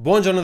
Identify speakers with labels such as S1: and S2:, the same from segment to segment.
S1: Buongiorno.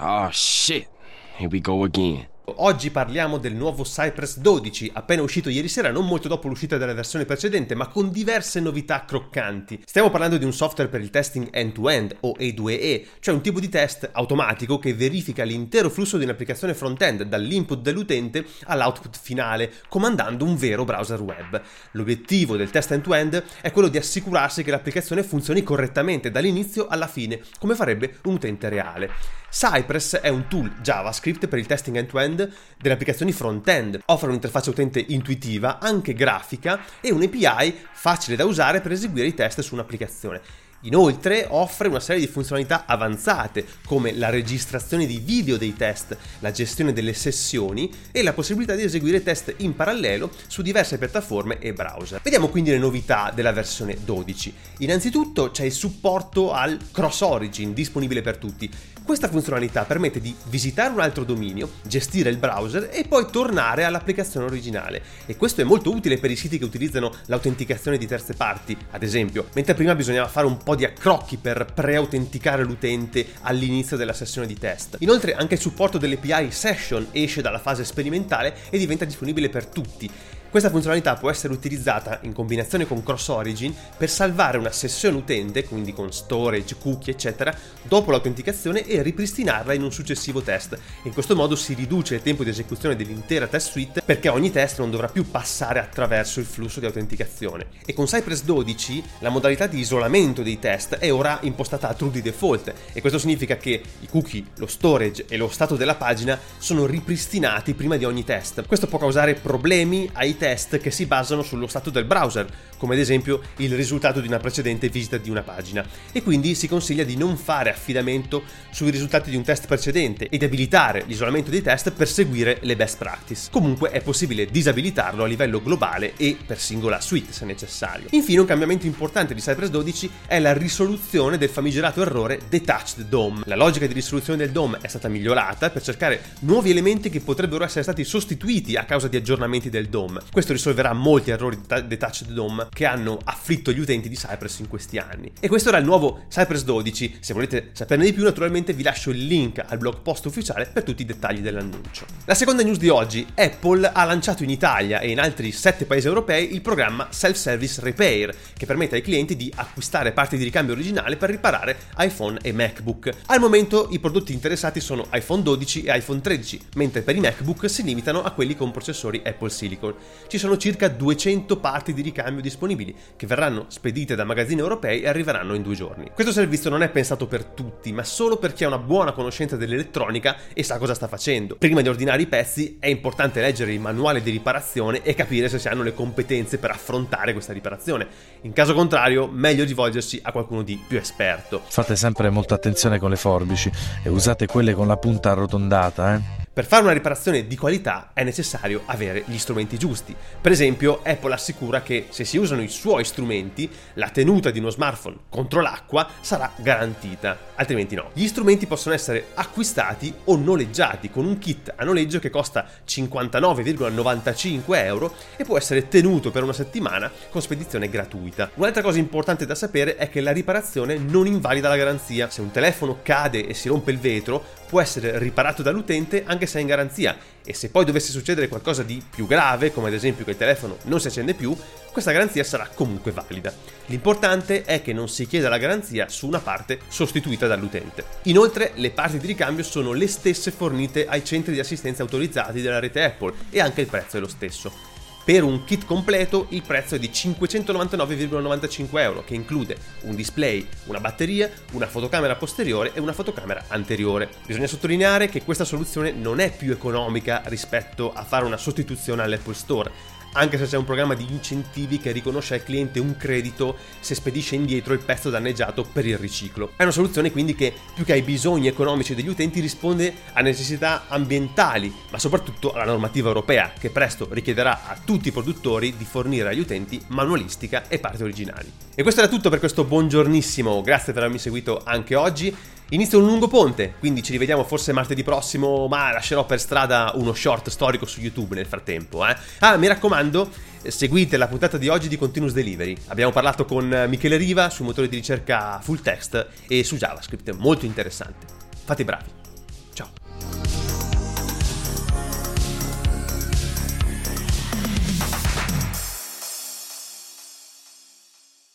S2: Oh shit. Here we go again.
S1: Oggi parliamo del nuovo Cypress 12, appena uscito ieri sera, non molto dopo l'uscita della versione precedente, ma con diverse novità croccanti. Stiamo parlando di un software per il testing end-to-end o E2E, cioè un tipo di test automatico che verifica l'intero flusso di un'applicazione front-end, dall'input dell'utente all'output finale, comandando un vero browser web. L'obiettivo del test end-to-end è quello di assicurarsi che l'applicazione funzioni correttamente dall'inizio alla fine, come farebbe un utente reale. Cypress è un tool JavaScript per il testing end-to-end delle applicazioni front-end. Offre un'interfaccia utente intuitiva, anche grafica e un API facile da usare per eseguire i test su un'applicazione. Inoltre offre una serie di funzionalità avanzate come la registrazione di video dei test, la gestione delle sessioni e la possibilità di eseguire test in parallelo su diverse piattaforme e browser. Vediamo quindi le novità della versione 12. Innanzitutto c'è il supporto al cross origin disponibile per tutti. Questa funzionalità permette di visitare un altro dominio, gestire il browser e poi tornare all'applicazione originale. E questo è molto utile per i siti che utilizzano l'autenticazione di terze parti, ad esempio, mentre prima bisognava fare un po' di accrocchi per pre-autenticare l'utente all'inizio della sessione di test. Inoltre anche il supporto dell'API Session esce dalla fase sperimentale e diventa disponibile per tutti. Questa funzionalità può essere utilizzata in combinazione con Cross Origin per salvare una sessione utente, quindi con storage, cookie, eccetera, dopo l'autenticazione e ripristinarla in un successivo test. In questo modo si riduce il tempo di esecuzione dell'intera test suite perché ogni test non dovrà più passare attraverso il flusso di autenticazione. E con Cypress 12 la modalità di isolamento dei test è ora impostata a true di default e questo significa che i cookie, lo storage e lo stato della pagina sono ripristinati prima di ogni test. Questo può causare problemi ai test test che si basano sullo stato del browser, come ad esempio il risultato di una precedente visita di una pagina, e quindi si consiglia di non fare affidamento sui risultati di un test precedente e di abilitare l'isolamento dei test per seguire le best practice. Comunque è possibile disabilitarlo a livello globale e per singola suite se necessario. Infine un cambiamento importante di Cypress 12 è la risoluzione del famigerato errore Detached DOM. La logica di risoluzione del DOM è stata migliorata per cercare nuovi elementi che potrebbero essere stati sostituiti a causa di aggiornamenti del DOM. Questo risolverà molti errori di Touch DOM che hanno afflitto gli utenti di Cypress in questi anni. E questo era il nuovo Cypress 12. Se volete saperne di più, naturalmente vi lascio il link al blog post ufficiale per tutti i dettagli dell'annuncio. La seconda news di oggi, Apple ha lanciato in Italia e in altri 7 paesi europei il programma Self-Service Repair, che permette ai clienti di acquistare parti di ricambio originale per riparare iPhone e MacBook. Al momento i prodotti interessati sono iPhone 12 e iPhone 13, mentre per i MacBook si limitano a quelli con processori Apple Silicon ci sono circa 200 parti di ricambio disponibili che verranno spedite da magazzini europei e arriveranno in due giorni. Questo servizio non è pensato per tutti, ma solo per chi ha una buona conoscenza dell'elettronica e sa cosa sta facendo. Prima di ordinare i pezzi è importante leggere il manuale di riparazione e capire se si hanno le competenze per affrontare questa riparazione. In caso contrario, meglio rivolgersi a qualcuno di più esperto.
S3: Fate sempre molta attenzione con le forbici e usate quelle con la punta arrotondata, eh?
S1: Per fare una riparazione di qualità è necessario avere gli strumenti giusti. Per esempio, Apple assicura che se si usano i suoi strumenti, la tenuta di uno smartphone contro l'acqua sarà garantita, altrimenti no. Gli strumenti possono essere acquistati o noleggiati con un kit a noleggio che costa 59,95 euro e può essere tenuto per una settimana con spedizione gratuita. Un'altra cosa importante da sapere è che la riparazione non invalida la garanzia. Se un telefono cade e si rompe il vetro, può essere riparato dall'utente anche se è in garanzia e se poi dovesse succedere qualcosa di più grave, come ad esempio che il telefono non si accende più, questa garanzia sarà comunque valida. L'importante è che non si chieda la garanzia su una parte sostituita dall'utente. Inoltre, le parti di ricambio sono le stesse fornite ai centri di assistenza autorizzati della rete Apple e anche il prezzo è lo stesso. Per un kit completo il prezzo è di 599,95 euro, che include un display, una batteria, una fotocamera posteriore e una fotocamera anteriore. Bisogna sottolineare che questa soluzione non è più economica rispetto a fare una sostituzione all'Apple Store anche se c'è un programma di incentivi che riconosce al cliente un credito se spedisce indietro il pezzo danneggiato per il riciclo. È una soluzione quindi che più che ai bisogni economici degli utenti risponde a necessità ambientali, ma soprattutto alla normativa europea che presto richiederà a tutti i produttori di fornire agli utenti manualistica e parti originali. E questo era tutto per questo buongiornissimo, grazie per avermi seguito anche oggi. Inizia un lungo ponte, quindi ci rivediamo forse martedì prossimo, ma lascerò per strada uno short storico su YouTube nel frattempo. Eh? Ah, mi raccomando, seguite la puntata di oggi di Continuous Delivery. Abbiamo parlato con Michele Riva sul motore di ricerca full text e su JavaScript, molto interessante. fate i bravi.